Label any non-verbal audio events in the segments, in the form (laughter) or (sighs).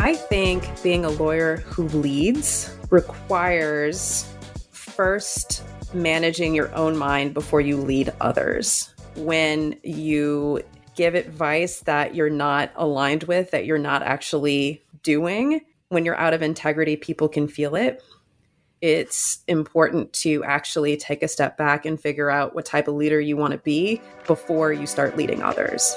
I think being a lawyer who leads requires first managing your own mind before you lead others. When you give advice that you're not aligned with, that you're not actually doing, when you're out of integrity, people can feel it. It's important to actually take a step back and figure out what type of leader you want to be before you start leading others.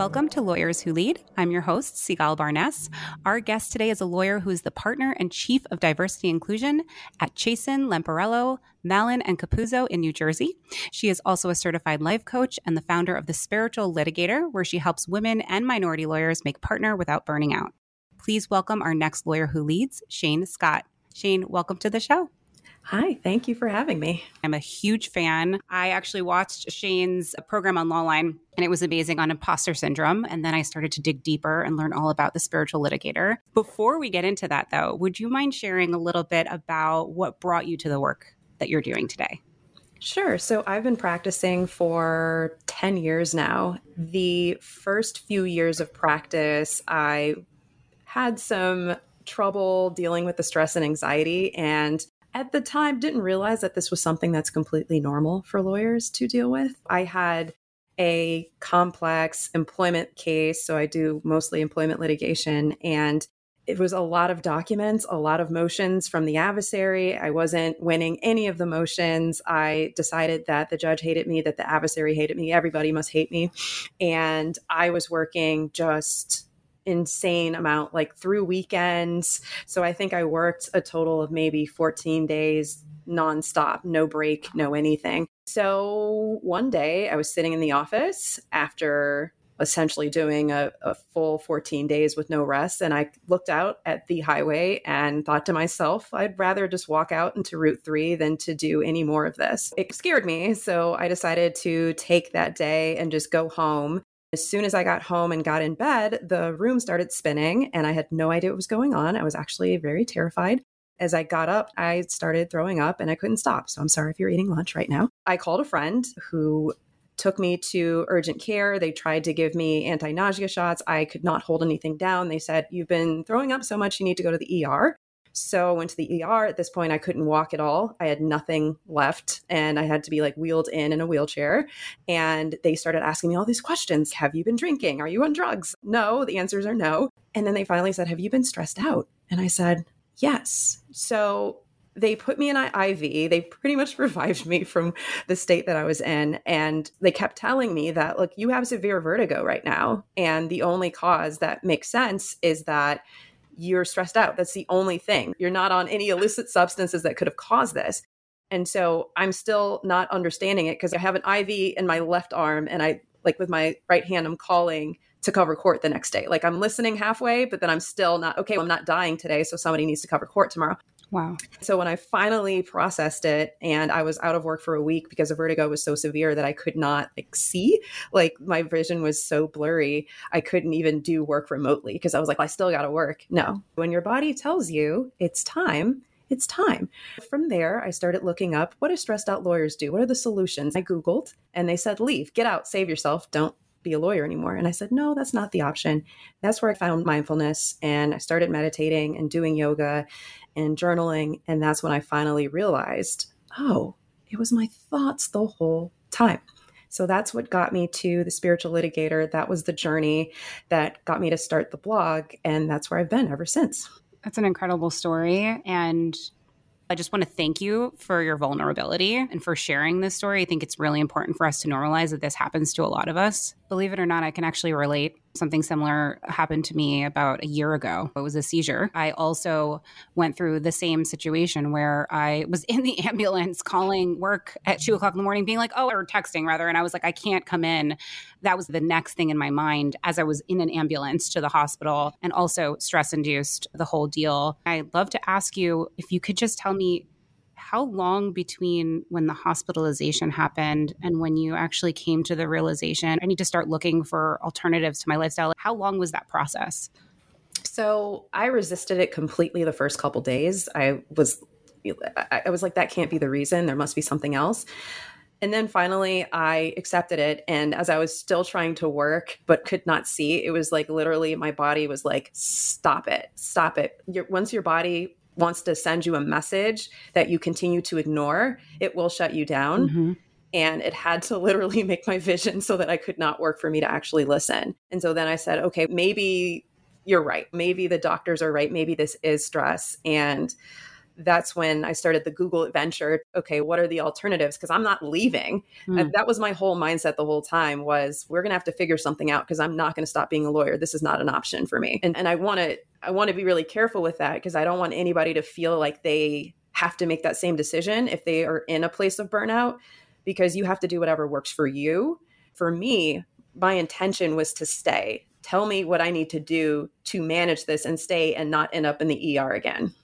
Welcome to Lawyers Who Lead. I'm your host, Sigalle Barnes. Our guest today is a lawyer who is the partner and chief of diversity inclusion at Chasan, Lamparello, Mallon, and Cappuzzo in New Jersey. She is also a certified life coach and the founder of The Spiritual Litigator, where she helps women and minority lawyers make partner without burning out. Please welcome our next lawyer who leads, Cheyne Scott. Cheyne, welcome to the show. Hi, thank you for having me. I'm a huge fan. I actually watched Cheyne's uh, program on Lawline and it was amazing on imposter syndrome. And then I started to dig deeper and learn all about the spiritual litigator. Before we get into that, though, would you mind sharing a little bit about what brought you to the work that you're doing today? Sure. So I've been practicing for 10 years now. The first few years of practice, I had some trouble dealing with the stress and anxiety and at the time didn't realize that this was something that's completely normal for lawyers to deal with. I had a complex employment case, so I do mostly employment litigation and it was a lot of documents, a lot of motions from the adversary. I wasn't winning any of the motions. I decided that the judge hated me, that the adversary hated me, everybody must hate me. And I was working just insane amount like through weekends. So I think I worked a total of maybe 14 days nonstop, no break, no anything. So one day I was sitting in the office after essentially doing a, a, full 14 days with no rest. And I looked out at the highway and thought to myself, I'd rather just walk out into Route 3 than to do any more of this. It scared me. So I decided to take that day and just go home as soon as I got home and got in bed, the room started spinning and I had no idea what was going on. I was actually very terrified. As I got up, I started throwing up and I couldn't stop. So I'm sorry if you're eating lunch right now. I called a friend who took me to urgent care. They tried to give me anti nausea shots. I could not hold anything down. They said, You've been throwing up so much, you need to go to the ER. So I went to the ER. At this point, I couldn't walk at all. I had nothing left and I had to be like wheeled in in a wheelchair. And they started asking me all these questions Have you been drinking? Are you on drugs? No. The answers are no. And then they finally said, Have you been stressed out? And I said, Yes. So they put me in an IV. They pretty much (laughs) revived me from the state that I was in. And they kept telling me that, look, you have severe vertigo right now. And the only cause that makes sense is that you're stressed out. That's the only thing. You're not on any illicit substances that could have caused this. And so I'm still not understanding it because I have an IV in my left arm and I like with my right hand, I'm calling to cover court the next day. Like I'm listening halfway, but then I'm still not okay. Well, I'm not dying today, so somebody needs to cover court tomorrow. Wow. So when I finally processed it and I was out of work for a week because the vertigo was so severe that I could not like see, like my vision was so blurry, I couldn't even do work remotely because I was like, I still got to work. No. When your body tells you it's time, it's time. From there, I started looking up what do stressed out lawyers do? What are the solutions? I Googled and they said, leave, get out, save yourself, don't be a lawyer anymore. And I said, no, that's not the option. That's where I found mindfulness and I started meditating and doing yoga and journaling. And that's when I finally realized, oh, it was my thoughts the whole time. So that's what got me to the spiritual litigator. That was the journey that got me to start the blog. And that's where I've been ever since. That's an incredible story. And I just want to thank you for your vulnerability and for sharing this story. I think it's really important for us to normalize that this happens to a lot of us Believe it or not, I can actually relate. Something similar happened to me about a year ago. It was a seizure. I also went through the same situation where I was in the (laughs) ambulance calling work at two o'clock in the morning, being like, oh, or texting rather. And I was like, I can't come in. That was the next thing in my mind as I was in an ambulance to the hospital and also stress induced the whole deal. I'd love to ask you if you could just tell me how long between when the hospitalization happened and when you actually came to the realization I need to start looking for alternatives to my lifestyle? How long was that process? So I resisted it completely the first couple days. I was I was like that can't be the reason. There must be something else. And then finally, I accepted it. And as I was still trying to work, but could not see, it was like literally my body was like, stop it, stop it. once your body wants to send you a message that you continue to ignore, it will shut you down. Mm-hmm. And it had to (laughs) literally make my vision so that I could not work for me to actually listen. And so then I said, okay, maybe you're right. Maybe the doctors are right. Maybe this is stress. And that's when I started the Google adventure. Okay, what are the alternatives? Because I'm not leaving. Mm. that was my whole mindset the whole time was we're going to have to figure something out because I'm not going to stop being a lawyer. This is not an option for me. And, and I want to I want to be really careful with that because I don't want anybody to feel like they have to make that same decision if they are in a place of burnout because you have to do whatever works for you. For me, my intention was to stay. Tell me what I need to do to manage this and stay and not end up in the ER again.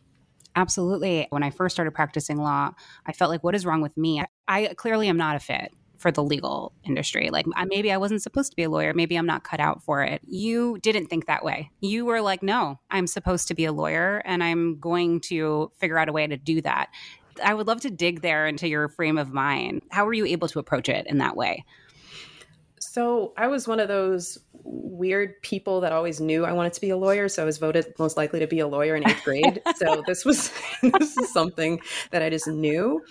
Absolutely. When I first started practicing law, I felt like, what is wrong with me? I clearly am not a fit for the legal industry. Like maybe I wasn't supposed to be a lawyer. Maybe I'm not cut out for it. You didn't think that way. You were like, no, I'm supposed to be a lawyer and I'm going to figure out a way to do that. I would love to dig there into your frame of mind. How were you able to approach it in that way? So I was one of those weird people that always knew I wanted to be a lawyer. So I was voted most likely to be a lawyer in eighth grade. (laughs) so this was (laughs) this is something that I just knew.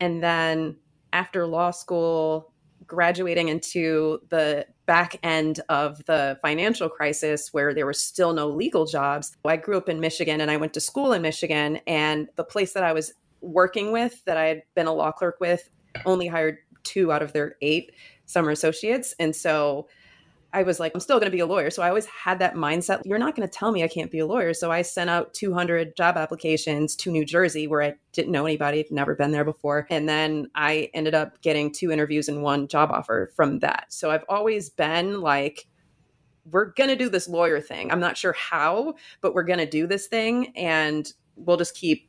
And then after law school, graduating into the back end of the financial crisis where there were still no legal jobs. I grew up in Michigan and I went to school in Michigan. And the place that I was working with, that I had been a law clerk with, only hired two out of their eight summer associates. And so I was like, I'm still going to be a lawyer. So I always had that mindset. You're not going to tell me I can't be a lawyer. So I sent out 200 job applications to New Jersey where I didn't know anybody, had never been there before. And then I ended up getting two interviews and one job offer from that. So I've always been like, we're going to do this lawyer thing. I'm not sure how, but we're going to do this thing and we'll just keep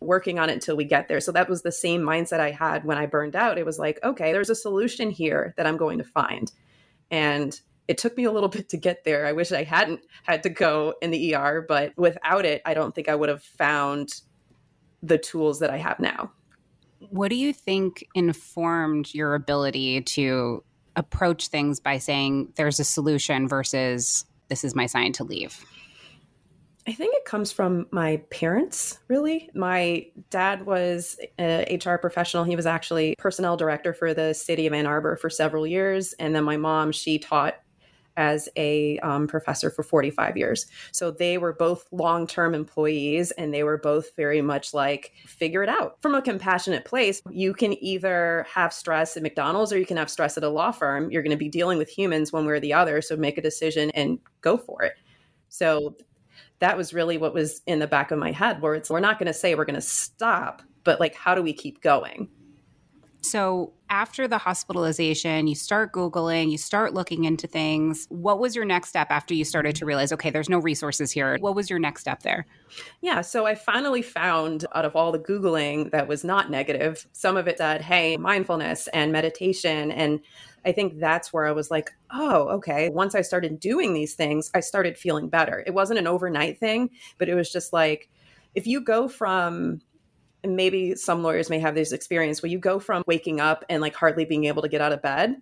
working on it until we get there. So that was the same mindset I had when I burned out. It was like, okay, there's a solution here that I'm going to find. And it took me a little (laughs) bit to get there. I wish I hadn't had to go in the ER, but without it, I don't think I would have found the tools that I have now. What do you think informed your ability to approach things by saying there's a solution versus this is my sign to leave? I think it comes from my parents, really. My dad was a HR professional. He was actually personnel director for the city of Ann Arbor for several years. And then my mom, she taught as a um, professor for 45 years. So they were both long term employees and they were both very much like, figure it out. From a compassionate place, you can either have stress at McDonald's or you can have stress at a law firm. You're going to be dealing with humans one way or the other. So make a decision and go for it. So that was really what was in the back of my head, where it's, we're not going to say we're going to stop, but like, how do we keep going? So, after the hospitalization, you start Googling, you start looking into things. What was your next step after you started to realize, okay, there's no resources here? What was your next step there? Yeah, so I finally found out of all the Googling that was not negative, some of it said, hey, mindfulness and meditation. And I think that's where I was like, oh, okay. Once I started doing these things, I started feeling better. It wasn't an overnight thing, but it was just like, if you go from maybe some lawyers may have this experience where you go from waking up and like hardly being able to get out of bed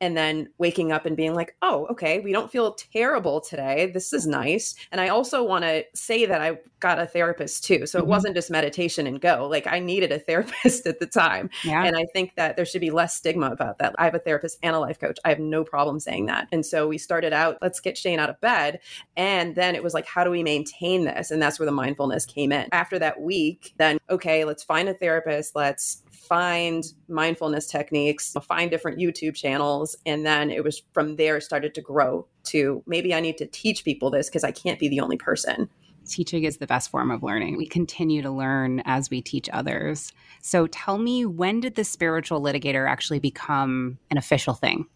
and then waking up and being like, oh, okay, we don't feel terrible today. This is nice. And I also want to say that I got a therapist too. So mm-hmm. it wasn't just meditation and go. Like I needed a (laughs) therapist at the time. Yeah. And I think that there should be less stigma about that. I have a therapist and a life coach. I have no problem saying that. And so we started out, let's get Cheyne out of bed. And then it was like, how do we maintain this? And that's where the mindfulness came in. After that week, then, okay, let's find a therapist. Let's find mindfulness techniques, find different YouTube channels. And then it was from there started to grow to maybe I need to teach people this because I can't be the only person. Teaching is the best form of learning. We continue to learn as we teach others. So tell me, when did the spiritual litigator actually become an official thing?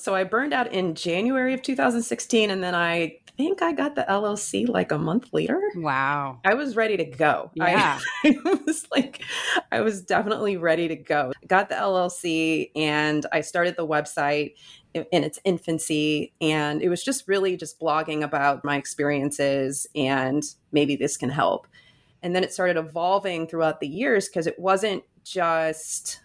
So I burned out in January of 2016, and then I think I got the LLC like a month later. Wow. I was ready to go. Yeah. I, (laughs) I was like, I was definitely ready to go. Got the LLC and I started the website in, in its infancy. And it was just really just blogging about my experiences and maybe this can help. And then it started evolving throughout the years because it wasn't just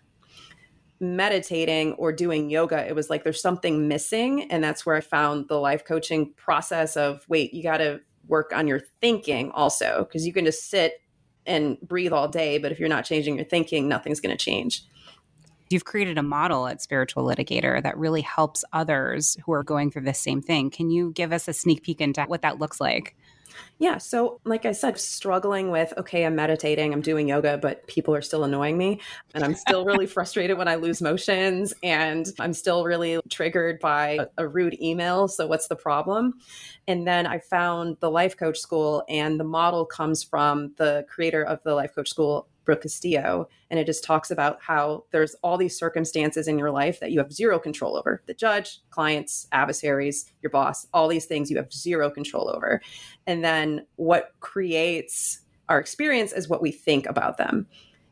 meditating or doing yoga, it was like there's something missing. And that's where I found the life coaching process of wait, you got to work on your thinking also, because you can just sit and breathe all day. But if you're not changing your thinking, nothing's going to change. You've created a model at Spiritual Litigator that really helps others who are going through the same thing. Can you give us a sneak peek into what that looks like? Yeah. So, like I said, struggling with, okay, I'm meditating, I'm doing yoga, but people are still annoying me. And I'm still really (laughs) frustrated when I lose motions. And I'm still really triggered by a, a rude email. So, what's the problem? And then I found the life coach school, and the model comes from the creator of the life coach school, Brooke Castillo. And it just talks about how there's all these circumstances in your life that you have zero control over the judge, clients, adversaries, your boss, all these things you have zero control over. And then what creates our experience is what we think about them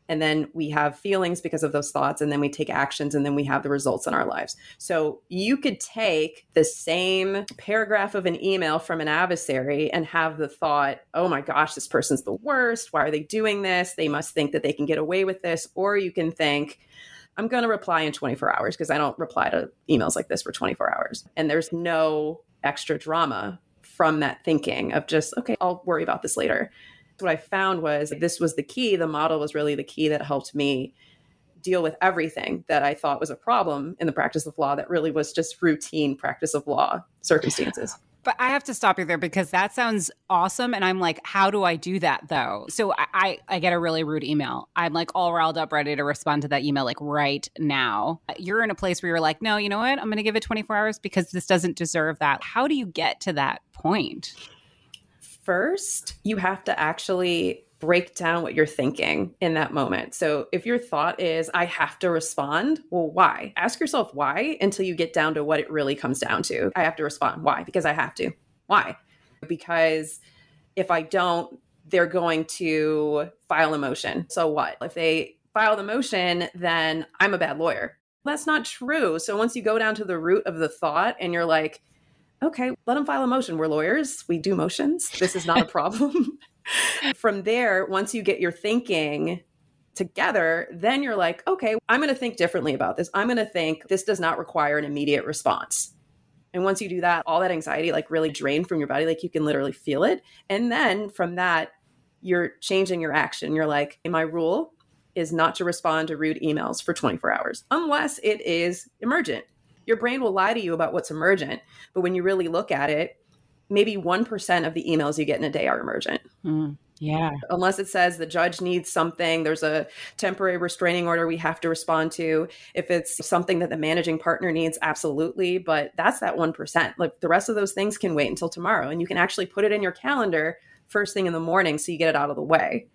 and then we have feelings because of those thoughts and then we take actions and then we have the results in our lives. So you could take the same paragraph of an email from an adversary and have the thought oh my gosh this person's the worst. Why are they doing this? They must think that they can get away with this. Or you can think i'm going to reply in 24 hours because i don't reply to emails like this for 24 hours. And there's no extra drama from that thinking of just okay i'll worry about this later what I found was this was the key. The model was really the key that helped me deal with everything that I thought was a problem in the practice of law that really was just routine practice of law circumstances. (laughs) But I have to stop you there because that sounds awesome. And I'm like, how do I do that though? So I, I, get a really rude email. I'm like all riled up, ready to respond to that email like right now. You're in a place where you're like, no, you know what? I'm going to give it 24 hours because this doesn't deserve that. How do you get to that point? First, you have to actually break down what you're thinking in that moment. So if your thought is, I have to respond, well, why? Ask yourself why until you get down to what it really comes down to. I have to respond. Why? Because I have to. Why? Because if I don't, they're going to file a motion. So what? If they file the motion, then I'm a bad lawyer. That's not true. So once you go down to the root of the thought and you're like, okay, let them file a motion. We're lawyers, we do motions. This is not a problem. (laughs) From there, once you get your thinking together, then you're like, okay, I'm going to think differently about this. I'm going to think this does not require an immediate response. And once you do that, all that anxiety like really drained from your body, like you can literally feel it. And then from that, you're changing your action. You're like, my rule is not to respond to rude emails for 24 hours unless it is emergent your brain will lie to you about what's emergent. But when you really look at it, maybe 1% of the emails you get in a day are emergent. Mm, yeah. Unless it says the judge needs something, there's a temporary restraining order we have to respond to. If it's something that the managing partner needs, absolutely. But that's that 1%. Like the rest of those things can wait until tomorrow. And you can actually put it in your calendar first thing in the morning so you get it out of the way.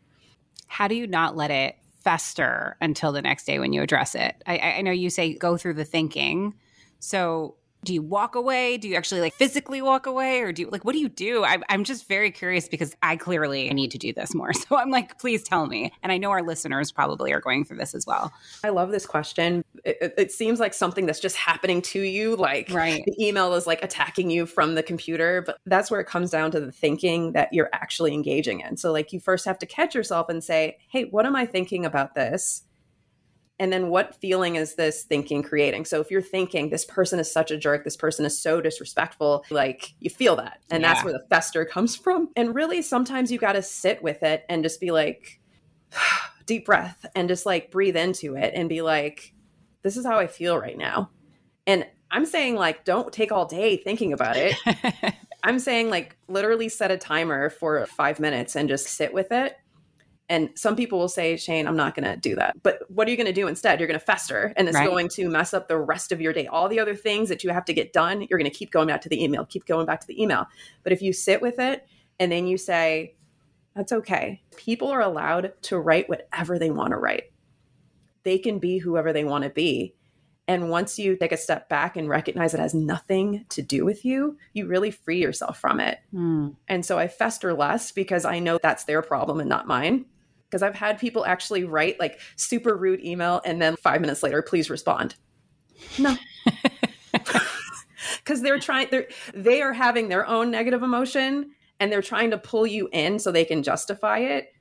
How do you not let it fester until the next day when you address it? I, I know you say go through the thinking so do you walk away? Do you actually like physically walk away or do you like what do you do? I, I'm just very curious because I clearly need to do this more. (laughs) So I'm like, please tell me. And I know our listeners probably are going through this as well. I love this question. It, it seems like something that's just happening to you. Like right. the email is like attacking you from the computer, but that's where it comes down to the thinking that you're actually engaging in. So like you first have to catch yourself and say, hey, what am I thinking about this? And then what feeling is this thinking creating? So if you're thinking this person is such a jerk this person is so disrespectful like you feel that. And yeah. that's where the fester (laughs) comes from. And really sometimes you got to sit with it and just be like (sighs) deep breath and just like breathe into it and be like this is how i feel right now. And i'm saying like don't take all day thinking about it. (laughs) I'm saying like literally set a timer for five minutes and just sit with it And some people will say, Cheyne, I'm not going to do that. But what are you going to do instead? You're going to fester and it's right. going to mess up the rest of your day. All the other things that you have to get done, you're going to keep going back to the email, keep going back to the email. But if you sit with it and then you say, that's okay. People are allowed to write whatever they want to write, they can be whoever they want to be. And once you take a step back and recognize it has nothing to do with you, you really free yourself from it. Mm. And so I fester less because I know that's their problem and not mine. Because I've had people actually write like super rude email and then five minutes later, please respond. No. (laughs) Because they're trying, they're they are having their own negative emotion and they're trying to pull you in so they can justify it.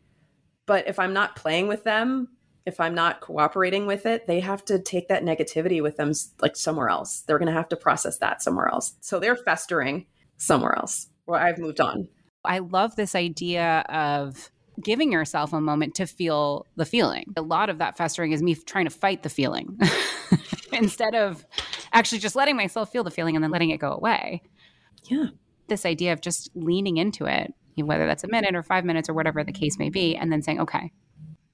But if I'm not playing with them, if I'm not cooperating with it, they have to take that negativity with them like somewhere else. They're going to have to process that somewhere else. So they're festering somewhere else where I've moved on. I love this idea of giving yourself a moment to feel the feeling. A lot of that festering is me trying to fight the feeling (laughs) instead of actually just letting myself feel the feeling and then letting it go away. Yeah. This idea of just leaning into it, whether that's a minute or five minutes or whatever the case may be, and then saying, okay,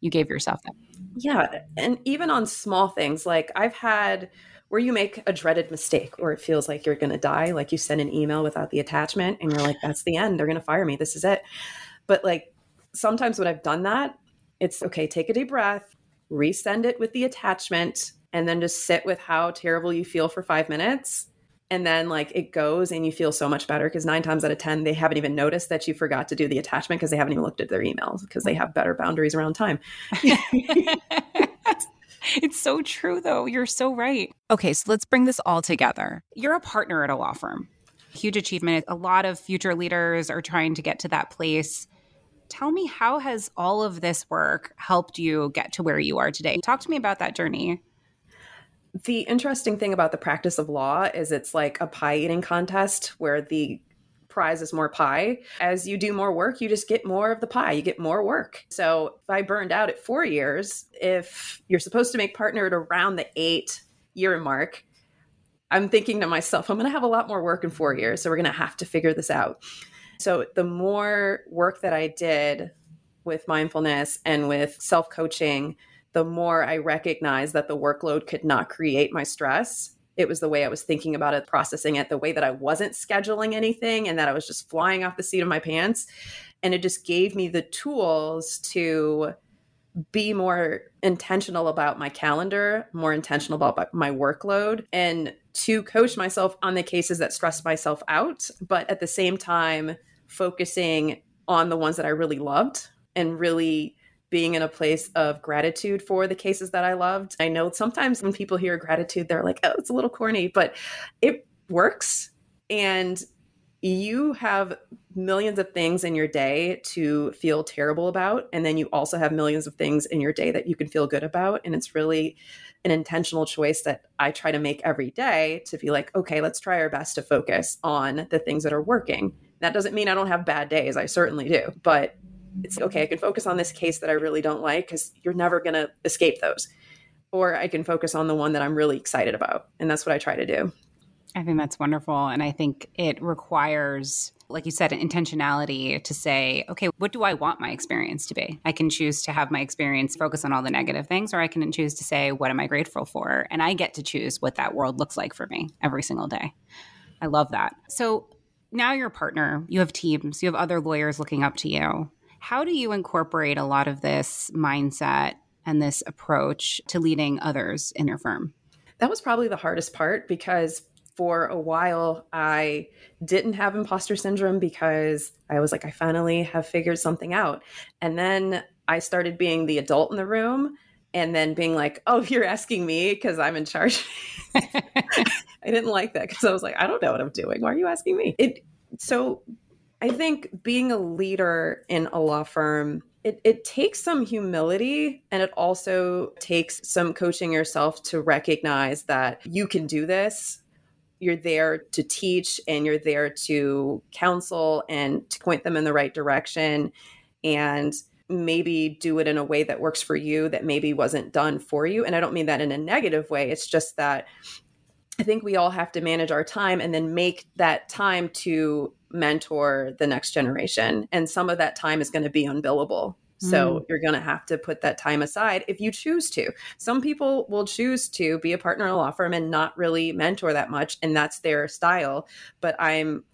you gave yourself that. Yeah. And even on small things, like I've had where you make a dreaded mistake or it feels like you're going to die, like you send an email without the attachment and you're like, that's the end. They're going to fire me. This is it. But like sometimes when I've done that, it's okay, take a deep breath, resend it with the attachment, and then just sit with how terrible you feel for five minutes. And then like it goes and you feel so much better because nine times out of ten they haven't even noticed that you forgot to do the attachment because they haven't even looked at their emails because they have better boundaries around time. (laughs) It's so true though. You're so right. Okay so let's bring this all together. You're a partner at a law firm. Huge achievement. A lot of future leaders are trying to get to that place tell me how has all of this work helped you get to where you are today talk to me about that journey the interesting thing about the practice of law is it's like a pie eating contest where the prize is more pie. As you do more work, you just get more of the pie. You get more work. So if I burned out at four years, if you're supposed to make partner at around the eight year mark, I'm thinking to myself, I'm going to have a lot more work in four years. So we're going to have to figure this out. So the more work that I did with mindfulness and with self coaching, the more I recognized that the workload could not create my stress. It was the way I was thinking about it, processing it, the way that I wasn't scheduling anything and that I was just flying off the seat of my pants. And it just gave me the tools to be more intentional about my calendar, more intentional about my workload, and to coach myself on the cases that stress myself out, but at the same time, focusing on the ones that I really loved and really being in a place of gratitude for the cases that I loved. I know sometimes when people hear gratitude, they're like, oh, it's a little corny, but it works. And you have millions of things in your day to feel terrible about. And then you also have millions of things in your day that you can feel good about. And it's really an intentional choice that I try to make every day to be like, okay, let's try our best to focus on the things that are working. That doesn't mean I don't have bad days. I certainly do. But it's okay, I can focus on this case that I really don't like because you're never going to escape those. Or I can focus on the one that I'm really excited about. And that's what I try to do. I think that's wonderful. And I think it requires, like you said, intentionality to say, okay, what do I want my experience to be? I can choose to have my experience focus on all the negative things, or I can choose to say, what am I grateful for? And I get to choose what that world looks like for me every single day. I love that. So now you're a partner, you have teams, you have other lawyers looking up to you. How do you incorporate a lot of this mindset and this approach to leading others in your firm? That was probably the hardest part because for a while I didn't have imposter syndrome because I was like, I finally have figured something out. And then I started being the adult in the room and then being like, oh, (laughs) you're asking me because I'm in charge. (laughs) I didn't like that because I was like, I don't know what I'm doing. Why are you asking me? It so I think being a leader in a law firm, it, it takes some humility and it also takes some coaching yourself to recognize that you can do this. You're there to teach and you're there to counsel and to point them in the right direction and maybe do it in a way that works for you that maybe wasn't done for you. And I don't mean that in a negative way. It's just that I think we all have to manage our time and then make that time to mentor the next generation. And some of that time is going to be unbillable. So mm. you're going to have to put that time aside if you choose to. Some people will choose to be a partner in a law firm and not really mentor that much, and that's their style. But I'm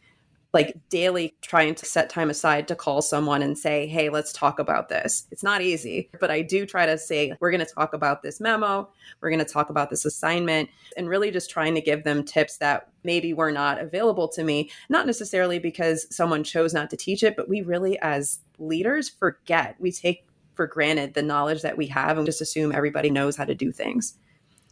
like daily trying to set time aside to call someone and say, hey, let's talk about this. It's not easy, but I do try to say, we're going to talk about this memo, we're going to talk about this assignment, and really just trying to give them tips that maybe were not available to me, not necessarily because someone chose not to teach it, but we really, as leaders, forget. We take for granted the knowledge that we have and just assume everybody knows how to do things.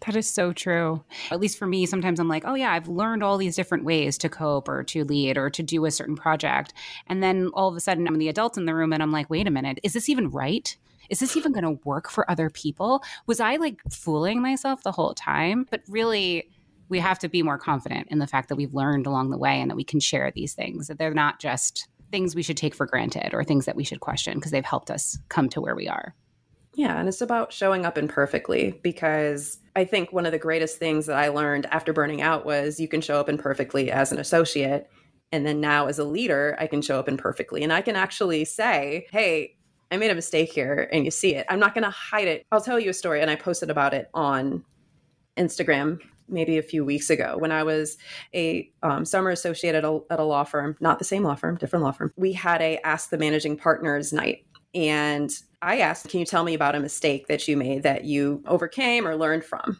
That is so true. At least for me, sometimes I'm like, oh, yeah, I've learned all these different ways to cope or to lead or to do a certain project. And then all of a sudden, I'm the adult in the room and I'm like, wait a minute, is this even right? Is this even going to work for other people? Was I like fooling myself the whole time? But really, we have to be more confident in the fact that we've learned along the way and that we can share these things, that they're not just things we should take for granted or things that we should question because they've helped us come to where we are. Yeah, and it's about showing up imperfectly because I think one of the greatest things that I learned after burning out was you can show up imperfectly as an associate. And then now as a leader, I can show up imperfectly. And I can actually say, hey, I made a mistake here and you see it. I'm not going to hide it. I'll tell you a story. And I posted about it on Instagram maybe a few weeks ago when I was a um, summer associate at a, at a law firm, not the same law firm, different law firm. We had a Ask the Managing Partners night. And I asked, Can you tell me about a mistake that you made that you overcame or learned from?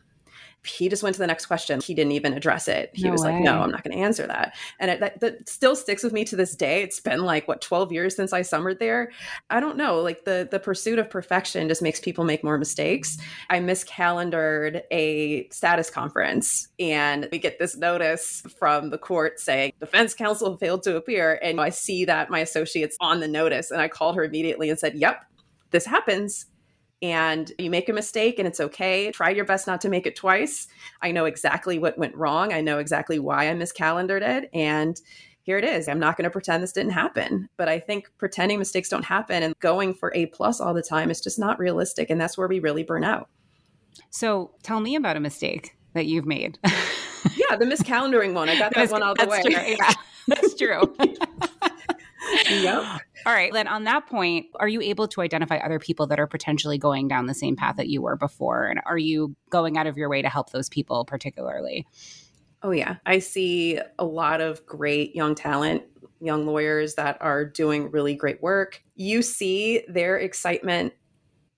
He just went to the next question. He didn't even address it. He no was way. like, "No, I'm not going to answer that." And it, that, that, still sticks with me to this day. It's been like what 12 years since I summered there. I don't know. Like the the pursuit of perfection just makes people make more mistakes. I miscalendared a status conference, and we get this notice from the court saying defense counsel failed to appear, and I see that my associate's on the notice, and I called her immediately and said, "Yep, this happens." And you make a mistake and it's okay. Try your best not to make it twice. I know exactly what went wrong. I know exactly why I miscalendared it. And here it is. I'm not going to pretend this didn't happen. But I think pretending mistakes don't happen and going for A plus all the time is just not realistic. And that's where we really burn out. So tell me about a mistake that you've made. yeah, the miscalendaring one. I got (laughs) that one all the way. True. Yeah, (laughs) that's true. (laughs) yep. All right. Then on that point, are you able to identify other people that are potentially going down the same path that you were before? And are you going out of your way to help those people particularly? Oh, yeah. I see a lot of great young talent, young lawyers that are doing really great work. You see their excitement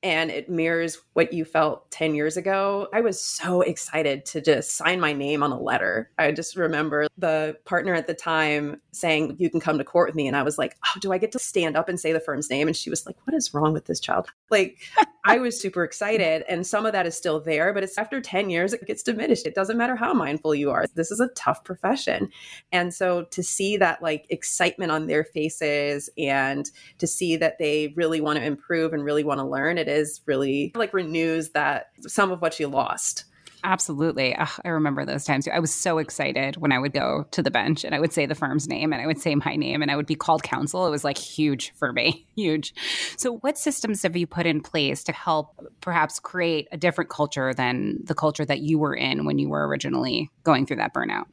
and it mirrors what you felt 10 years ago. I was so excited to just sign my name on a letter. I just remember the partner at the time saying, You can come to court with me. And I was like, Oh, do I get to stand up and say the firm's name? And she was like, What is wrong with this child? Like, I was (laughs) super excited. And some of that is still there, but it's after 10 years, it gets diminished. It doesn't matter how mindful you are. This is a tough profession. And so to see that like excitement on their faces and to see that they really want to improve and really want to learn, it is really like renews that some of what you lost. Absolutely. I remember those times. I was so excited when I would go to the bench and I would say the firm's name and I would say my name and I would be called counsel. It was like huge for me, (laughs) huge. So, what systems have you put in place to help perhaps create a different culture than the culture that you were in when you were originally going through that burnout?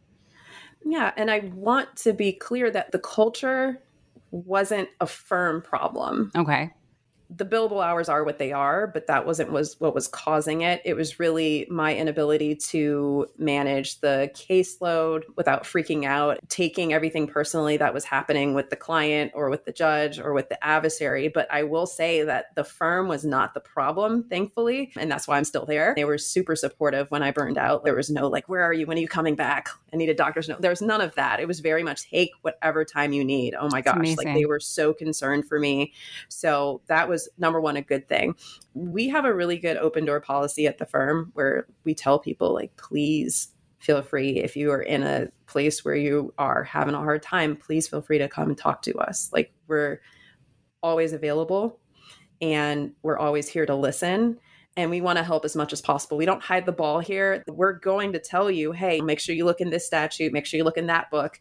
Yeah. And I want to be clear that the culture wasn't a firm problem. Okay the billable hours are what they are, but that wasn't was what was causing it. It was really my inability to manage the caseload without freaking out, taking everything personally that was happening with the client or with the judge or with the adversary. But I will say that the firm was not the problem, thankfully, and that's why I'm still there. They were super supportive when I burned out. There was no like, "Where are you? When are you coming back?" I need a doctor's note. There was none of that. It was very much take whatever time you need. Oh my gosh, like they were so concerned for me. So that was number one a good thing. We have a really good open door policy at the firm where we tell people like please feel free if you are in a place where you are having a hard time, please feel free to come and talk to us. Like we're always available and we're always here to listen and we want to help as much as possible. We don't hide the ball here. We're going to tell you, hey, make sure you look in this statute, make sure you look in that book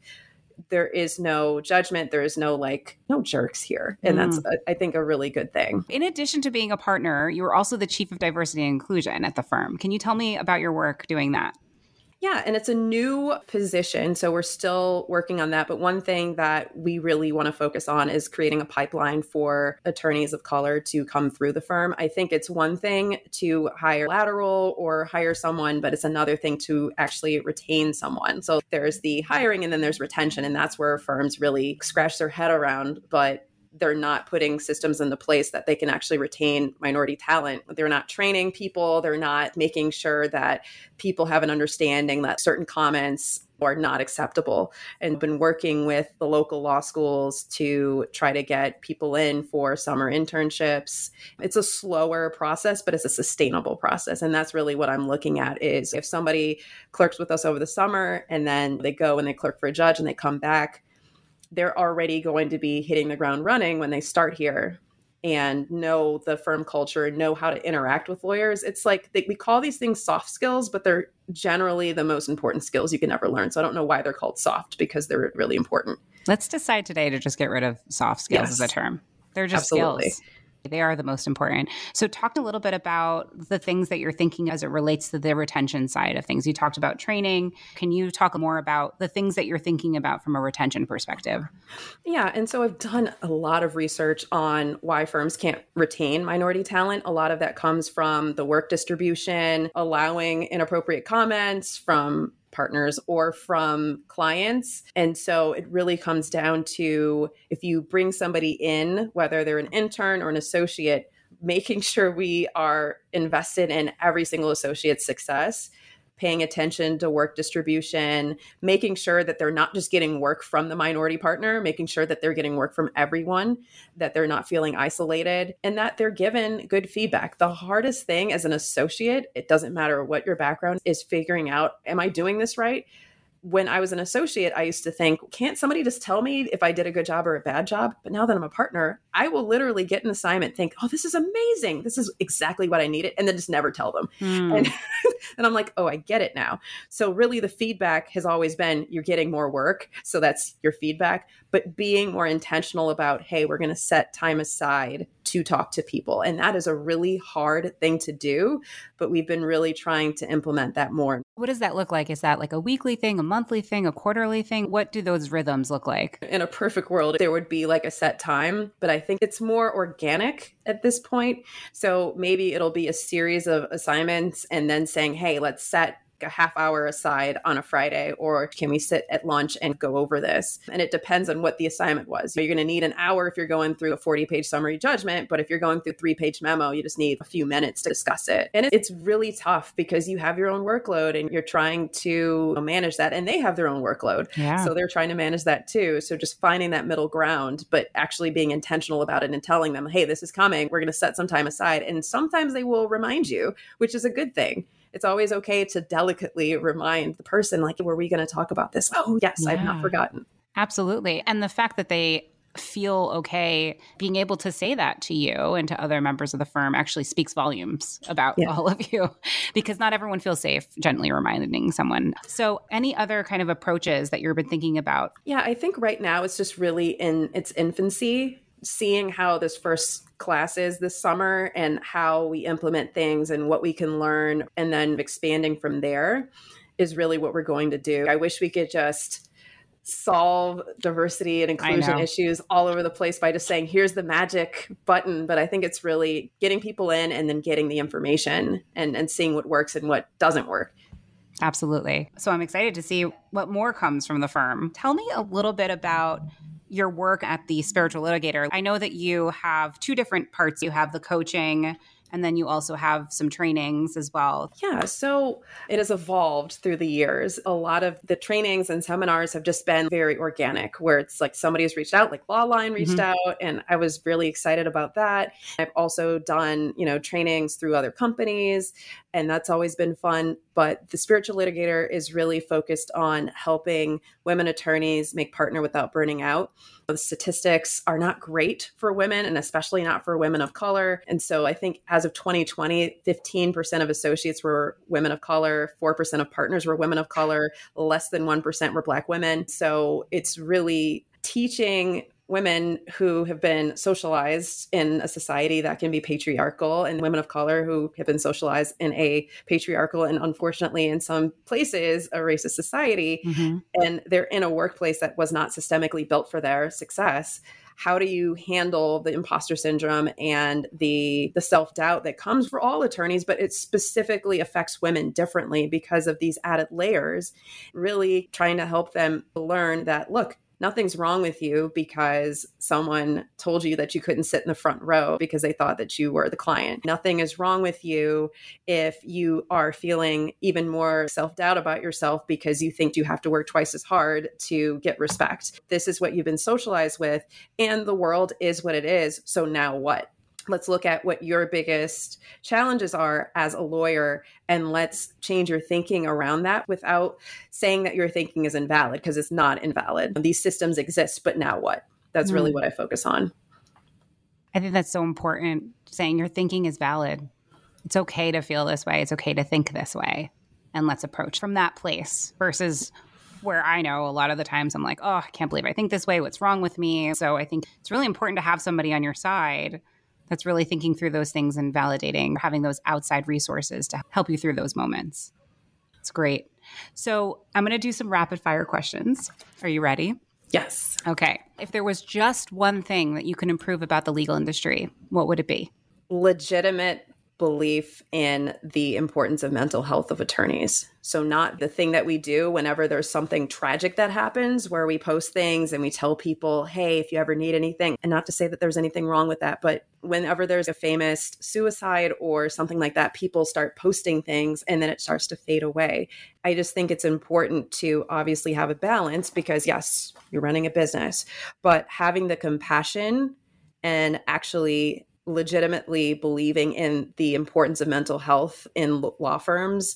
there is no judgment there is no like no jerks here. And mm. that's i think a really good thing. In addition to being a partner you are also the chief of diversity and inclusion at the firm. Can you tell me about your work doing that Yeah, and it's a new position. So we're still working on that. But one thing that we really want to focus on is creating a pipeline for attorneys of color to come through the firm. I think it's one thing to hire lateral or hire someone, but it's another thing to actually retain someone. So there's the hiring and then there's retention. And that's where firms really scratch their head around. But they're not putting systems into place that they can actually retain minority talent. They're not training people, they're not making sure that people have an understanding that certain comments are not acceptable. And been working with the local law schools to try to get people in for summer internships. It's a slower process but it's a sustainable process. And that's really what i'm looking at is if somebody clerks with us over the summer and then they go and they clerk for a judge and they come back they're already going to be hitting the ground running when they start here and know the firm culture, and know how to interact with lawyers. It's like they, we call these things soft skills, but they're generally the most important skills you can ever learn. So I don't know why they're called soft because they're really important. Let's decide today to just get rid of soft skills yes. as a term. They're just Absolutely. skills. They are the most important. So, talk a little bit about the things that you're thinking as it relates to the retention side of things. You talked about training. Can you talk more about the things that you're thinking about from a retention perspective? Yeah. And so, I've done a lot of research on why firms can't retain minority talent. A lot of that comes from the work distribution, allowing inappropriate comments from partners or from clients. And so it really comes down to if you bring somebody in, whether they're an intern or an associate, making (laughs) sure we are invested in every single associate's success paying attention to work distribution, making sure that they're not just getting work from the minority partner, making sure that they're getting work from everyone, that they're not feeling isolated, and that they're given good feedback. The hardest thing as an associate, it doesn't matter what your background is figuring out, am I doing this right? When I was an associate, I used to think, can't somebody just tell me if I did a good job or a bad job? But now that I'm a partner, I will literally get an assignment, think, oh, this is amazing. This is exactly what I needed. And then just never tell them. Mm. And, (laughs) and I'm like, oh, I get it now. So really the feedback has always been you're getting more work. So that's your feedback. But being more intentional about, hey, we're going to set time aside to talk to people. And that is a really hard thing to do, but we've been really trying to implement that more. What does that look like? Is that like a weekly thing, a monthly thing, a quarterly thing? What do those rhythms look like? In a perfect world, there would be like a set time, but I think it's more organic at this point. So maybe it'll be a series of assignments and then saying, hey, let's set a half hour aside on a Friday, or can we sit at lunch and go over this? And it depends on what the assignment was. You're going to need an hour if you're going through a 40 page summary judgment, but if you're going through a three page memo, you just need a few minutes to discuss it. And it's really tough because you have your own workload and you're trying to manage that, and they have their own workload. Yeah. So they're trying to manage that too. So just finding that middle ground, but actually being intentional about it and telling them, hey, this is coming. We're going to set some time aside. And sometimes they will remind you, which is a good thing it's always okay to delicately remind the person, like, were we going to talk about this? Oh, yes, yeah. I've not forgotten. Absolutely. And the fact that they feel okay being able to say that to you and to other members of the firm actually speaks volumes about yeah. all of you because not everyone feels safe gently reminding someone. So, any other kind of approaches that you've been thinking about? Yeah, I think right now it's just really in its infancy seeing how this first class is this summer and how we implement things and what we can learn and then expanding from there is really what we're going to do. I wish we could just solve diversity and inclusion issues all over the place by just saying here's the magic button. But i think it's really getting people in and then getting the information and and seeing what works and what doesn't work. Absolutely. So i'm excited to see what more comes from the firm. Tell me a little bit about your work at the spiritual litigator. I know that you have two different parts. You have the coaching and then you also have some trainings as well. Yeah, so it has evolved through the years. A lot of the trainings and seminars have just been very organic, where it's like somebody has reached out, like Lawline reached mm-hmm. out, and I was really excited about that. I've also done, you know, trainings through other companies, and that's always been fun. But the spiritual litigator is really focused on helping women attorneys make partner without burning out. The statistics are not great for women and especially not for women of color. And so I think as of 2020, 15% of associates were women of color, 4% of partners were women of color, less than 1% were Black women. So it's really teaching women who have been socialized in a society that can be patriarchal and women of color who have been socialized in a patriarchal and unfortunately in some places a racist society mm-hmm. and they're in a workplace that was not systemically built for their success how do you handle the imposter syndrome and the the self-doubt that comes for all attorneys but it specifically affects women differently because of these added layers really trying to help them learn that look nothing's wrong with you because someone told you that you couldn't sit in the front row because they thought that you were the client. Nothing is wrong with you if you are feeling even more self doubt about yourself because you think you have to work twice as hard to get respect. This is what you've been socialized with, and the world is what it is. So now what? Let's look at what your biggest challenges are as a lawyer and let's change your thinking around that without saying that your thinking is invalid because it's not invalid. These systems exist, but now what? That's really mm. what I focus on. I think that's so important saying your thinking is valid. It's okay to feel this way, it's okay to think this way. And let's approach from that place versus where I know a lot of the times I'm like, oh, I can't believe I think this way. What's wrong with me? So I think it's really important to have somebody on your side that's really thinking through those things and validating, having those outside resources to help you through those moments. It's great. So I'm going to do some rapid fire questions. Are you ready? Yes. Okay. If there was just one thing that you can improve about the legal industry, what would it be? Legitimate belief in the importance of mental health of attorneys. So, not the thing that we do whenever there's something tragic that happens where we post things and we tell people, hey, if you ever need anything, and not to say that there's anything wrong with that, but whenever there's a famous suicide or something like that, people start posting things and then it starts to fade away. I just think it's important to obviously have a balance because, yes, you're running a business, but having the compassion and actually legitimately believing in the importance of mental health in law firms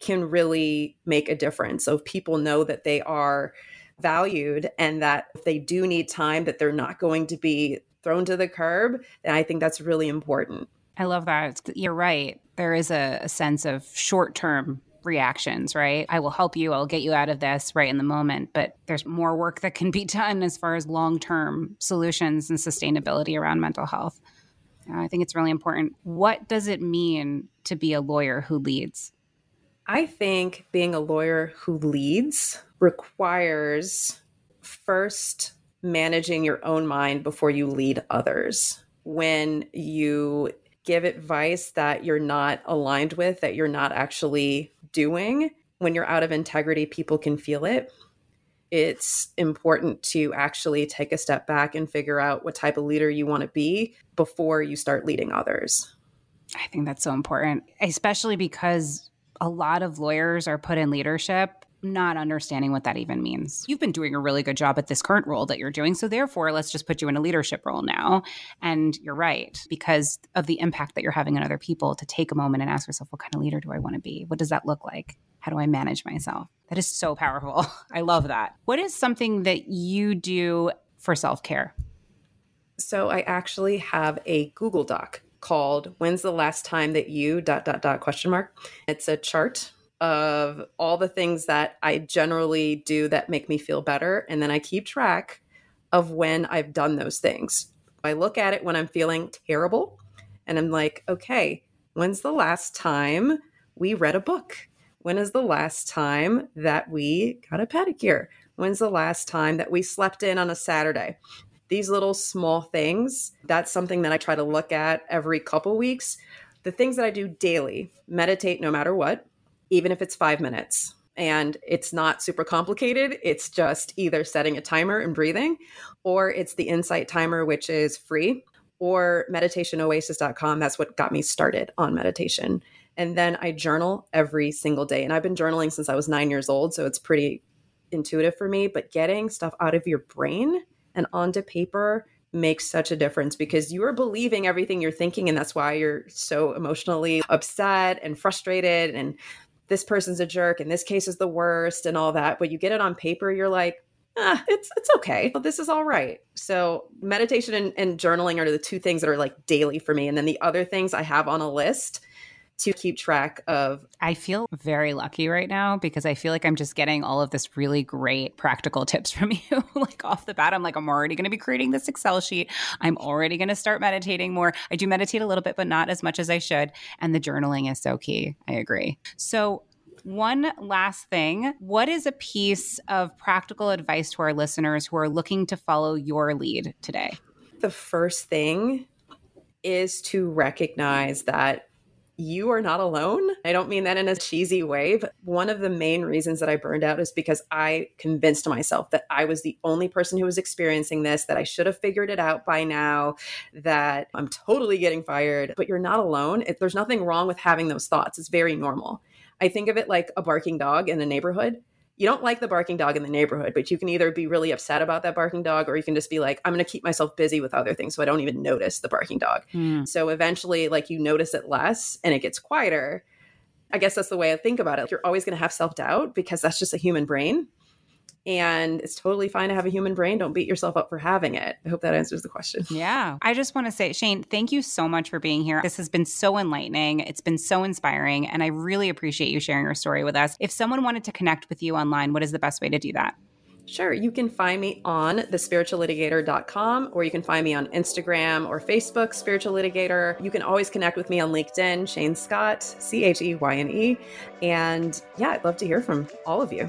can really make a difference. So if people know that they are valued and that if they do need time that they're not going to be thrown to the curb, then I think that's really important. I love that. You're right. There is a, a sense of short-term reactions, right? I will help you, I'll get you out of this right in the moment, but there's more work that can be (laughs) done as far as long-term solutions and sustainability around mental health. Uh, I think it's really important. What does it mean to be a lawyer who leads? I think being a lawyer who leads requires first managing your own mind before you lead others. When you give advice that you're not aligned with, that you're not actually doing, when you're out of integrity, people can feel it it's important to actually take a step back and figure out what type of leader you want to be before you start leading others. I think that's so important, especially because a lot of lawyers are put in leadership not understanding what that even means. You've been doing a really good job at this current role that you're doing. So, therefore, let's just put you in a leadership role now. And you're right, because of the impact that you're having on other people, to take a moment and ask yourself, what kind of leader do I want to be? What does that look like? How do I manage myself? That is so powerful. (laughs) I love that. What is something that you do for self care? So, I actually have a Google Doc called When's the Last Time That You dot dot dot question mark. It's a chart of all the things that I generally do that make me feel better. And then I keep track of when I've done those things. I look at it when I'm feeling terrible and I'm like, okay, when's the last time we read a book? When is the last time that we got a pedicure? When's the last time that we slept in on a Saturday? These little small things, that's something that I try to look at every couple weeks. The things that I do daily meditate no matter what, even if it's five minutes. And it's not super complicated. It's just either setting a timer and breathing, or it's the Insight Timer, which is free, or meditationoasis.com. That's what got me started on meditation. And then I journal every single day. And I've been journaling since I was nine years old. So it's pretty intuitive for me. But getting stuff out of your brain and onto paper makes such a difference because you are believing everything you're thinking. And that's why you're so emotionally upset and frustrated and this person's a jerk and this case is the worst and all that. But you get it on paper, you're like, ah, it's it's okay. This is all right. So meditation and, and journaling are the two things that are like daily for me. And then the other things I have on a list to keep track of. I feel very lucky right now because I feel like I'm just getting all of this really great practical (laughs) tips from (laughs) you. like off the bat, I'm like, I'm already going to be creating this Excel sheet. I'm already going to start meditating more. I do meditate a little bit, but not as much as I should. And the journaling is so key. I agree. So, one last thing What is a piece of practical advice to our listeners who are looking to follow your lead today? The first thing is to recognize that you are not alone. I don't mean that in a cheesy way, but one of the main reasons that I burned out is because I convinced myself that I was the only person who was experiencing this, that I should have figured it out by now, that I'm totally getting fired. But you're not alone. There's nothing wrong with having those thoughts. It's very normal. I think of it like a barking dog in a neighborhood you don't like the barking dog in the neighborhood, but you can either be really upset about that barking dog or you can just be like, I'm going to keep myself busy with other things so I don't even notice the barking dog. Mm. So eventually, like, you notice it less and it gets quieter. I guess that's the way I think about it. You're always going to have self doubt because that's just a human brain and it's totally fine to have a human brain. Don't beat yourself up for having it. I hope that answers the question. (laughs) Yeah. I just want to say, Cheyne, thank you so much for being here. This has been so enlightening. It's been so inspiring. And I really appreciate you sharing your story with us. If someone wanted to connect with you online, what is the best way to do that? Sure. You can find me on thespirituallitigator.com or you can find me on Instagram or Facebook, Spiritual Litigator. You can always connect with me on LinkedIn, Cheyne Scott, C H E Y N E. And yeah, I'd love to hear from all of you.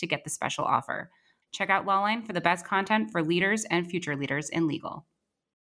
to get the special offer. Check out Lawline for the best content for leaders and future leaders in legal.